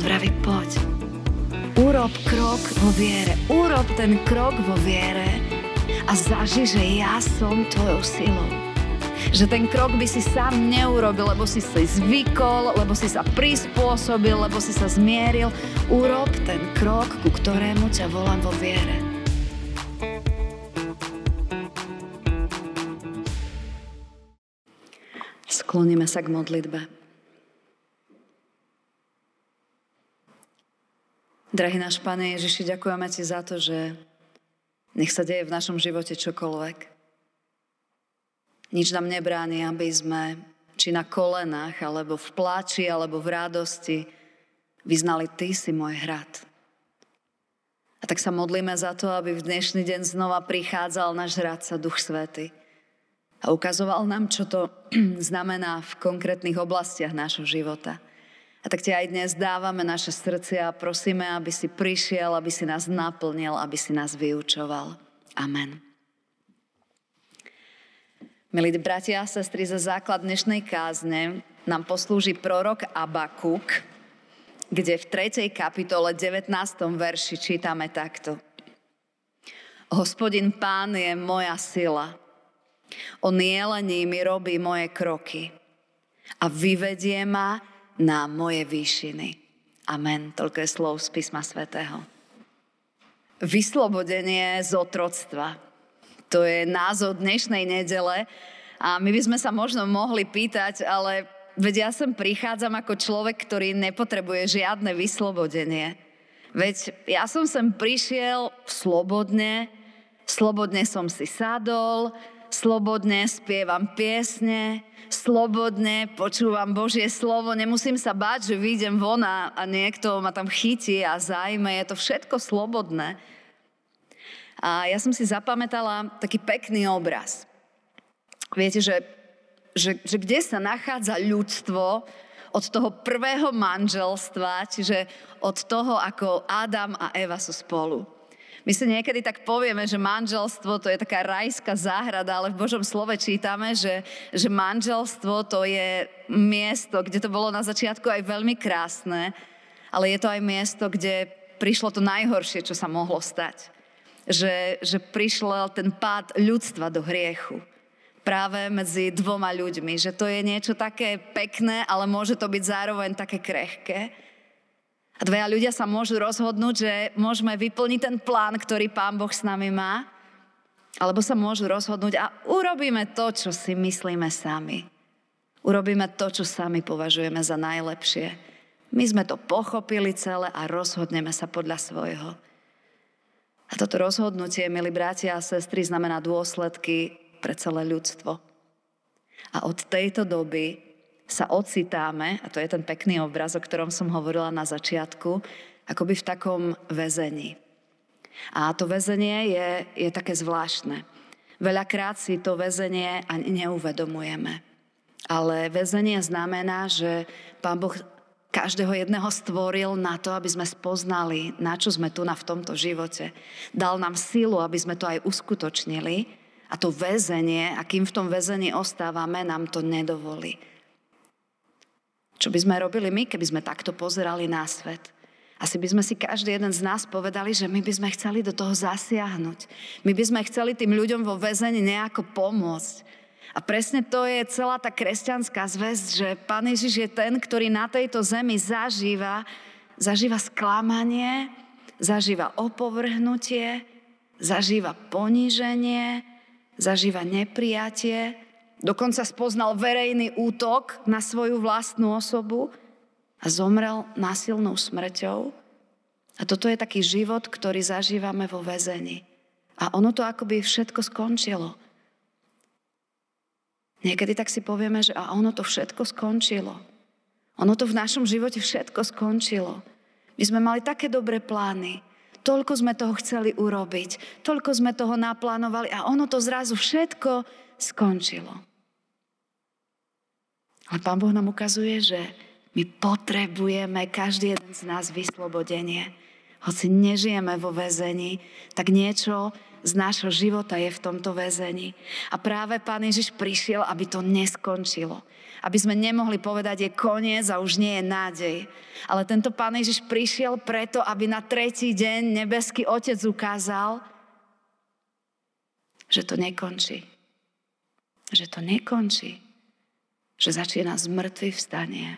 on vraví, poď. Urob krok vo viere. Urob ten krok vo viere a zaži, že ja som tvojou silou. Že ten krok by si sám neurobil, lebo si si zvykol, lebo si sa prispôsobil, lebo si sa zmieril. Urob ten krok, ku ktorému ťa volám vo viere. Skloníme sa k modlitbe. Drahý náš Pane Ježiši, ďakujeme Ti za to, že nech sa deje v našom živote čokoľvek. Nič nám nebráni, aby sme či na kolenách, alebo v pláči, alebo v radosti vyznali Ty si môj hrad. A tak sa modlíme za to, aby v dnešný deň znova prichádzal náš hradca Duch Svety a ukazoval nám, čo to znamená v konkrétnych oblastiach nášho života. A tak ti aj dnes dávame naše srdcia a prosíme, aby si prišiel, aby si nás naplnil, aby si nás vyučoval. Amen. Milí bratia a sestry, za základ dnešnej kázne nám poslúži prorok Abakuk, kde v 3. kapitole 19. verši čítame takto. Hospodin pán je moja sila. On jelení mi robí moje kroky a vyvedie ma na moje výšiny. Amen. Toľko je slov z písma svätého. Vyslobodenie z otroctva. To je názov dnešnej nedele a my by sme sa možno mohli pýtať, ale veď ja sem prichádzam ako človek, ktorý nepotrebuje žiadne vyslobodenie. Veď ja som sem prišiel slobodne, slobodne som si sadol, slobodne spievam piesne, slobodne počúvam Božie slovo, nemusím sa báť, že vyjdem von a, niekto ma tam chytí a zajme, je to všetko slobodné. A ja som si zapamätala taký pekný obraz. Viete, že, že, že kde sa nachádza ľudstvo od toho prvého manželstva, čiže od toho, ako Adam a Eva sú spolu. My si niekedy tak povieme, že manželstvo to je taká rajská záhrada, ale v Božom slove čítame, že, že manželstvo to je miesto, kde to bolo na začiatku aj veľmi krásne, ale je to aj miesto, kde prišlo to najhoršie, čo sa mohlo stať. Že, že prišiel ten pád ľudstva do hriechu práve medzi dvoma ľuďmi. Že to je niečo také pekné, ale môže to byť zároveň také krehké. A dvaja ľudia sa môžu rozhodnúť, že môžeme vyplniť ten plán, ktorý Pán Boh s nami má, alebo sa môžu rozhodnúť a urobíme to, čo si myslíme sami. Urobíme to, čo sami považujeme za najlepšie. My sme to pochopili celé a rozhodneme sa podľa svojho. A toto rozhodnutie, milí bratia a sestry, znamená dôsledky pre celé ľudstvo. A od tejto doby sa ocitáme, a to je ten pekný obraz, o ktorom som hovorila na začiatku, akoby v takom väzení. A to väzenie je, je také zvláštne. Veľakrát si to väzenie ani neuvedomujeme. Ale väzenie znamená, že Pán Boh každého jedného stvoril na to, aby sme spoznali, na čo sme tu na v tomto živote. Dal nám silu, aby sme to aj uskutočnili a to väzenie, a kým v tom väzení ostávame, nám to nedovolí. Čo by sme robili my, keby sme takto pozerali na svet? Asi by sme si každý jeden z nás povedali, že my by sme chceli do toho zasiahnuť. My by sme chceli tým ľuďom vo väzení nejako pomôcť. A presne to je celá tá kresťanská zväzť, že Pán Ježiš je ten, ktorý na tejto zemi zažíva, zažíva sklamanie, zažíva opovrhnutie, zažíva poníženie, zažíva neprijatie, Dokonca spoznal verejný útok na svoju vlastnú osobu a zomrel násilnou smrťou. A toto je taký život, ktorý zažívame vo väzení. A ono to akoby všetko skončilo. Niekedy tak si povieme, že a ono to všetko skončilo. Ono to v našom živote všetko skončilo. My sme mali také dobré plány, toľko sme toho chceli urobiť, toľko sme toho naplánovali a ono to zrazu všetko skončilo. Ale Pán Boh nám ukazuje, že my potrebujeme každý jeden z nás vyslobodenie. Hoci nežijeme vo väzení, tak niečo z nášho života je v tomto väzení. A práve Pán Ježiš prišiel, aby to neskončilo. Aby sme nemohli povedať, je koniec a už nie je nádej. Ale tento Pán Ježiš prišiel preto, aby na tretí deň nebeský Otec ukázal, že to nekončí. Že to nekončí. Že začína z mŕtvych vstanie.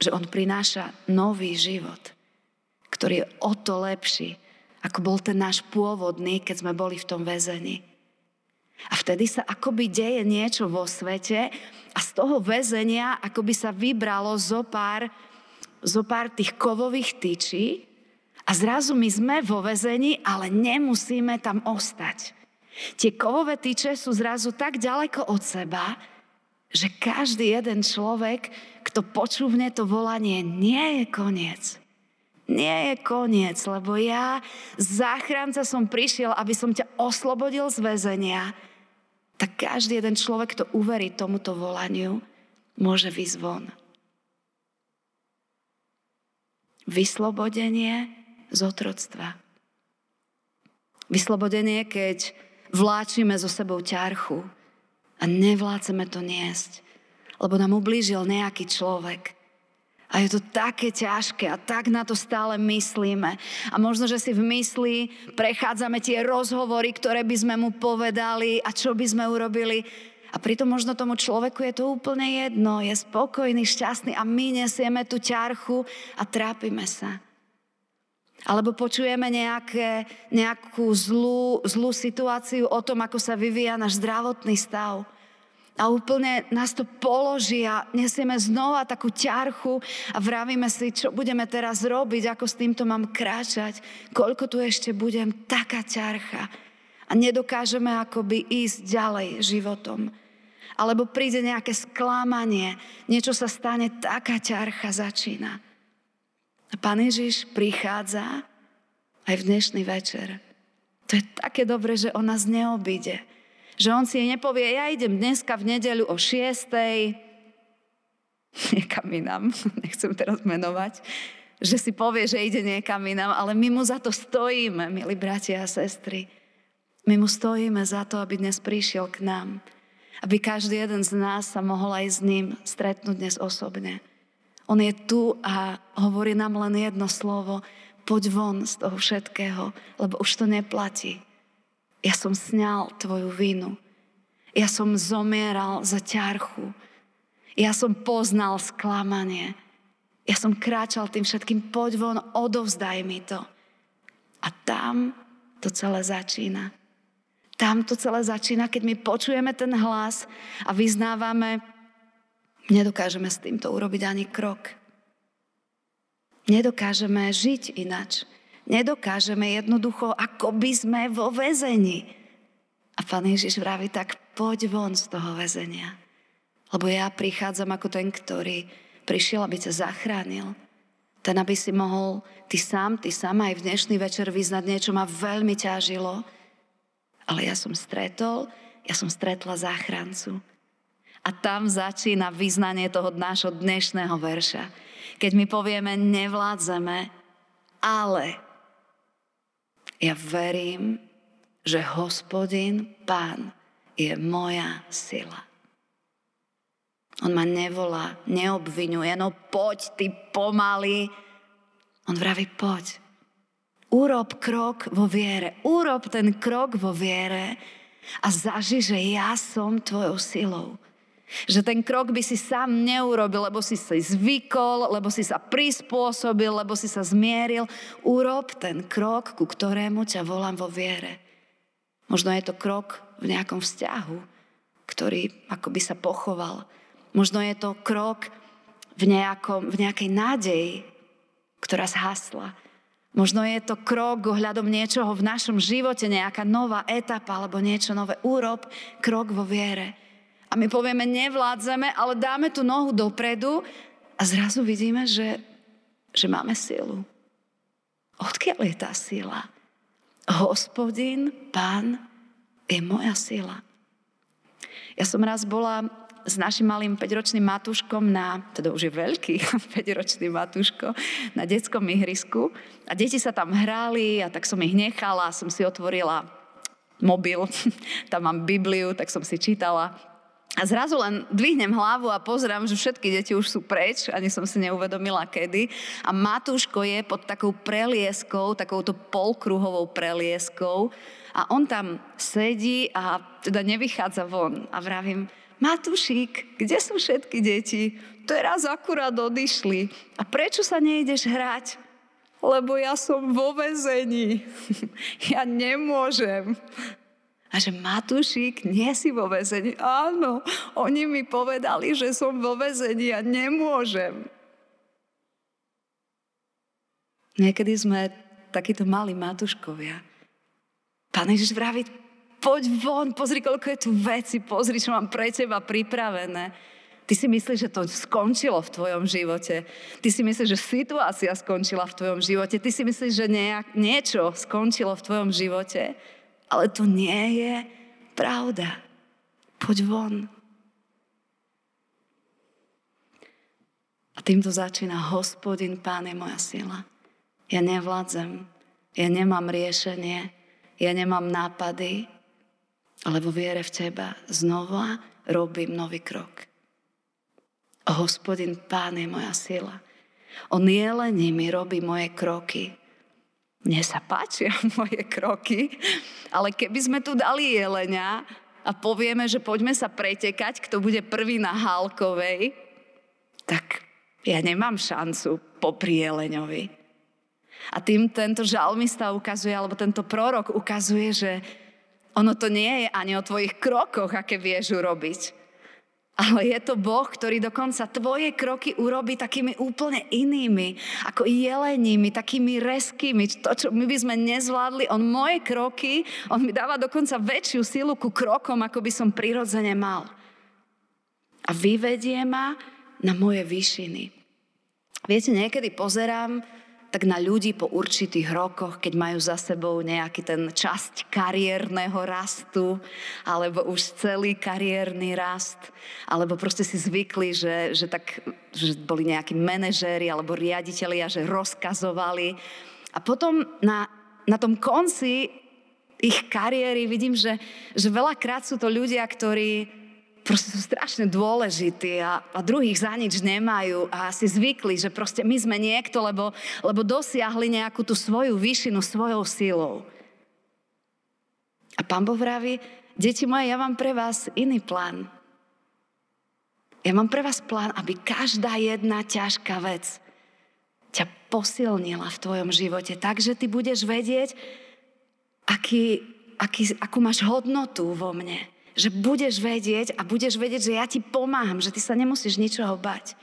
Že On prináša nový život, ktorý je o to lepší, ako bol ten náš pôvodný, keď sme boli v tom väzení. A vtedy sa akoby deje niečo vo svete a z toho väzenia akoby sa vybralo zo pár, zo pár tých kovových tyčí a zrazu my sme vo väzení, ale nemusíme tam ostať. Tie kovové tyče sú zrazu tak ďaleko od seba, že každý jeden človek, kto počúvne to volanie, nie je koniec nie je koniec, lebo ja, záchranca som prišiel, aby som ťa oslobodil z väzenia, tak každý jeden človek, kto uverí tomuto volaniu, môže výsť von. Vyslobodenie z otroctva. Vyslobodenie, keď vláčime so sebou ťarchu a nevláceme to niesť, lebo nám ublížil nejaký človek – a je to také ťažké a tak na to stále myslíme. A možno, že si v mysli prechádzame tie rozhovory, ktoré by sme mu povedali a čo by sme urobili. A pritom možno tomu človeku je to úplne jedno, je spokojný, šťastný a my nesieme tú ťarchu a trápime sa. Alebo počujeme nejaké, nejakú zlú, zlú situáciu o tom, ako sa vyvíja náš zdravotný stav a úplne nás to položí a nesieme znova takú ťarchu a vravíme si, čo budeme teraz robiť, ako s týmto mám kráčať, koľko tu ešte budem, taká ťarcha. A nedokážeme akoby ísť ďalej životom. Alebo príde nejaké sklamanie, niečo sa stane, taká ťarcha začína. A Pán Ježiš prichádza aj v dnešný večer. To je také dobre, že on nás neobíde že on si nepovie, ja idem dneska v nedeľu o 6. Niekam inám, nechcem teraz menovať, že si povie, že ide niekam inám, ale my mu za to stojíme, milí bratia a sestry. My mu stojíme za to, aby dnes prišiel k nám. Aby každý jeden z nás sa mohol aj s ním stretnúť dnes osobne. On je tu a hovorí nám len jedno slovo. Poď von z toho všetkého, lebo už to neplatí. Ja som sňal tvoju vinu. Ja som zomieral za ťarchu. Ja som poznal sklamanie. Ja som kráčal tým všetkým, poď von, odovzdaj mi to. A tam to celé začína. Tam to celé začína, keď my počujeme ten hlas a vyznávame, nedokážeme s týmto urobiť ani krok. Nedokážeme žiť inač. Nedokážeme jednoducho, ako by sme vo väzení. A pán Ježiš vraví, tak poď von z toho väzenia. Lebo ja prichádzam ako ten, ktorý prišiel, aby ťa zachránil. Ten, aby si mohol ty sám, ty sám aj v dnešný večer vyznať niečo ma veľmi ťažilo. Ale ja som stretol, ja som stretla záchrancu. A tam začína vyznanie toho nášho dnešného verša. Keď my povieme, nevládzeme, ale ja verím, že hospodin, pán, je moja sila. On ma nevolá, neobvinuje, no poď ty pomaly. On vraví, poď. Urob krok vo viere, urob ten krok vo viere a zaži, že ja som tvojou silou. Že ten krok by si sám neurobil, lebo si sa zvykol, lebo si sa prispôsobil, lebo si sa zmieril. Urob ten krok, ku ktorému ťa volám vo viere. Možno je to krok v nejakom vzťahu, ktorý akoby sa pochoval. Možno je to krok v, nejakom, v nejakej nádeji, ktorá zhasla. Možno je to krok ohľadom niečoho v našom živote, nejaká nová etapa alebo niečo nové. Urob krok vo viere. A my povieme, nevládzeme, ale dáme tú nohu dopredu a zrazu vidíme, že, že máme silu. Odkiaľ je tá sila? Hospodin, pán, je moja sila. Ja som raz bola s našim malým 5-ročným matúškom na, teda už je veľký 5-ročný matúško, na detskom ihrisku a deti sa tam hrali a tak som ich nechala, som si otvorila mobil, tam mám Bibliu, tak som si čítala. A zrazu len dvihnem hlavu a pozerám, že všetky deti už sú preč, ani som si neuvedomila kedy. A Matúško je pod takou prelieskou, takouto polkruhovou prelieskou a on tam sedí a teda nevychádza von. A vravím, Matúšik, kde sú všetky deti? Teraz akurát odišli. A prečo sa nejdeš hrať? Lebo ja som vo vezení. ja nemôžem. A že Matúšik, nie si vo väzení. Áno, oni mi povedali, že som vo väzení a nemôžem. Niekedy sme takíto malí Matúškovia. Pán Ježiš vraví, poď von, pozri, koľko je tu veci, pozri, čo mám pre teba pripravené. Ty si myslíš, že to skončilo v tvojom živote. Ty si myslíš, že situácia skončila v tvojom živote. Ty si myslíš, že nejak, niečo skončilo v tvojom živote. Ale to nie je pravda. Poď von. A týmto začína hospodin, pán je moja sila. Ja nevládzem, ja nemám riešenie, ja nemám nápady, ale vo viere v teba znova robím nový krok. Hospodin, pán je moja sila. On jelení mi robí moje kroky. Mne sa páčia moje kroky, ale keby sme tu dali jelenia a povieme, že poďme sa pretekať, kto bude prvý na Hálkovej, tak ja nemám šancu popri jeleňovi. A tým tento žalmista ukazuje, alebo tento prorok ukazuje, že ono to nie je ani o tvojich krokoch, aké vieš urobiť ale je to Boh, ktorý dokonca tvoje kroky urobí takými úplne inými, ako jeleními, takými reskými. To, čo my by sme nezvládli, on moje kroky, on mi dáva dokonca väčšiu silu ku krokom, ako by som prirodzene mal. A vyvedie ma na moje výšiny. Viete, niekedy pozerám tak na ľudí po určitých rokoch, keď majú za sebou nejaký ten časť kariérneho rastu, alebo už celý kariérny rast, alebo proste si zvykli, že, že, tak, že boli nejakí manažéri alebo riaditeľi a že rozkazovali. A potom na, na tom konci ich kariéry vidím, že, že veľakrát sú to ľudia, ktorí proste sú strašne dôležití a, a druhých za nič nemajú a si zvykli, že proste my sme niekto, lebo, lebo dosiahli nejakú tú svoju výšinu svojou silou. A pán Boh vraví, deti moje, ja mám pre vás iný plán. Ja mám pre vás plán, aby každá jedna ťažká vec ťa posilnila v tvojom živote tak, že ty budeš vedieť, aký, aký, akú máš hodnotu vo mne že budeš vedieť a budeš vedieť, že ja ti pomáham, že ty sa nemusíš ničoho bať.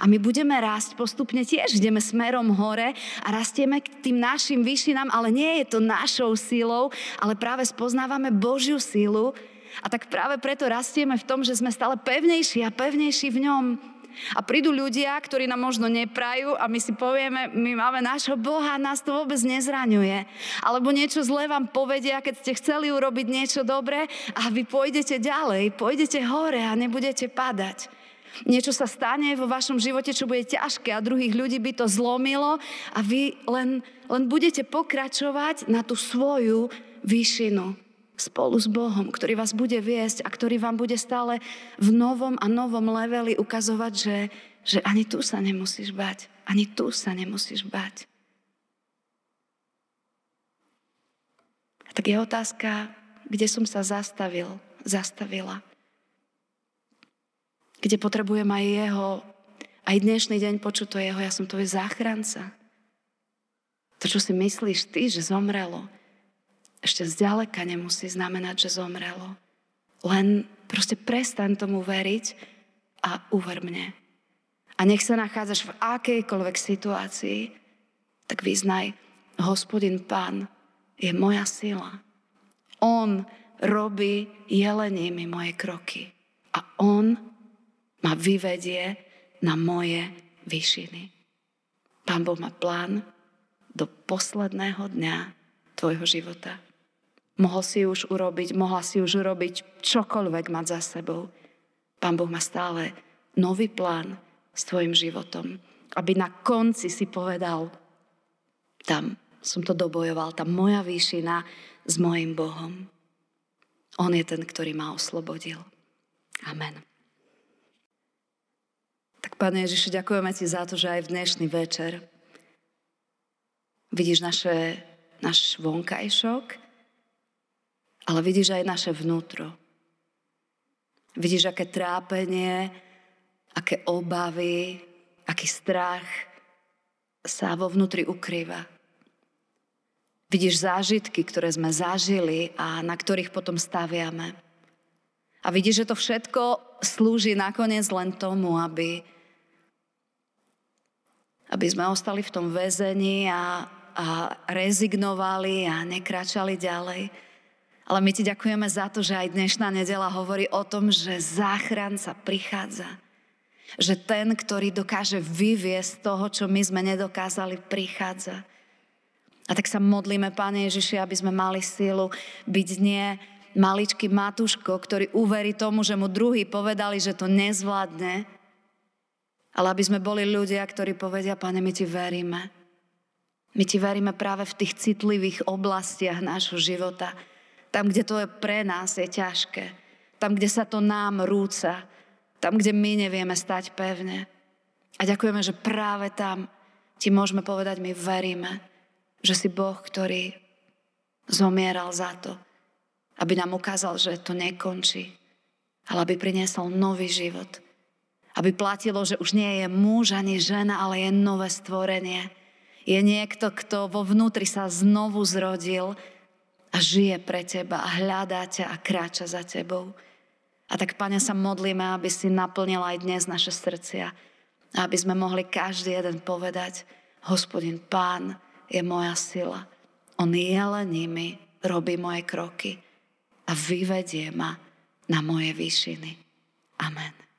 A my budeme rásť postupne tiež, ideme smerom hore a rastieme k tým našim výšinám, ale nie je to našou silou, ale práve spoznávame Božiu silu a tak práve preto rastieme v tom, že sme stále pevnejší a pevnejší v ňom. A prídu ľudia, ktorí nám možno neprajú a my si povieme, my máme nášho Boha, nás to vôbec nezraňuje. Alebo niečo zlé vám povedia, keď ste chceli urobiť niečo dobré a vy pôjdete ďalej, pôjdete hore a nebudete padať. Niečo sa stane vo vašom živote, čo bude ťažké a druhých ľudí by to zlomilo a vy len, len budete pokračovať na tú svoju výšinu spolu s Bohom, ktorý vás bude viesť a ktorý vám bude stále v novom a novom leveli ukazovať, že, že ani tu sa nemusíš bať. Ani tu sa nemusíš bať. A tak je otázka, kde som sa zastavil, zastavila. Kde potrebujem aj jeho, aj dnešný deň počuť to jeho, ja som tvoj záchranca. To, čo si myslíš ty, že zomrelo, ešte zďaleka nemusí znamenať, že zomrelo. Len proste prestaň tomu veriť a uver mne. A nech sa nachádzaš v akejkoľvek situácii, tak vyznaj, hospodin pán je moja sila. On robí jeleními moje kroky. A on ma vyvedie na moje výšiny. Pán Boh má plán do posledného dňa tvojho života. Mohol si už urobiť, mohla si už urobiť čokoľvek mať za sebou. Pán Boh má stále nový plán s tvojim životom. Aby na konci si povedal, tam som to dobojoval, tam moja výšina s mojim Bohom. On je ten, ktorý ma oslobodil. Amen. Tak, Pane Ježiši, ďakujeme Ti za to, že aj v dnešný večer vidíš naše, náš vonkajšok, ale vidíš aj naše vnútro. Vidíš, aké trápenie, aké obavy, aký strach sa vo vnútri ukrýva. Vidíš zážitky, ktoré sme zažili a na ktorých potom staviame. A vidíš, že to všetko slúži nakoniec len tomu, aby, aby sme ostali v tom väzení a, a rezignovali a nekračali ďalej. Ale my ti ďakujeme za to, že aj dnešná nedela hovorí o tom, že záchranca prichádza. Že ten, ktorý dokáže vyviesť toho, čo my sme nedokázali, prichádza. A tak sa modlíme, Pane Ježiši, aby sme mali sílu byť nie maličký Matúško, ktorý uverí tomu, že mu druhý povedali, že to nezvládne, ale aby sme boli ľudia, ktorí povedia, Pane, my ti veríme. My ti veríme práve v tých citlivých oblastiach nášho života. Tam, kde to je pre nás je ťažké. Tam, kde sa to nám rúca. Tam, kde my nevieme stať pevne. A ďakujeme, že práve tam ti môžeme povedať, my veríme, že si Boh, ktorý zomieral za to, aby nám ukázal, že to nekončí, ale aby priniesol nový život. Aby platilo, že už nie je muž ani žena, ale je nové stvorenie. Je niekto, kto vo vnútri sa znovu zrodil a žije pre teba a hľadá ťa a kráča za tebou. A tak, Pane, sa modlíme, aby si naplnil aj dnes naše srdcia. A aby sme mohli každý jeden povedať, hospodin, pán je moja sila. On je len nimi, robí moje kroky a vyvedie ma na moje výšiny. Amen.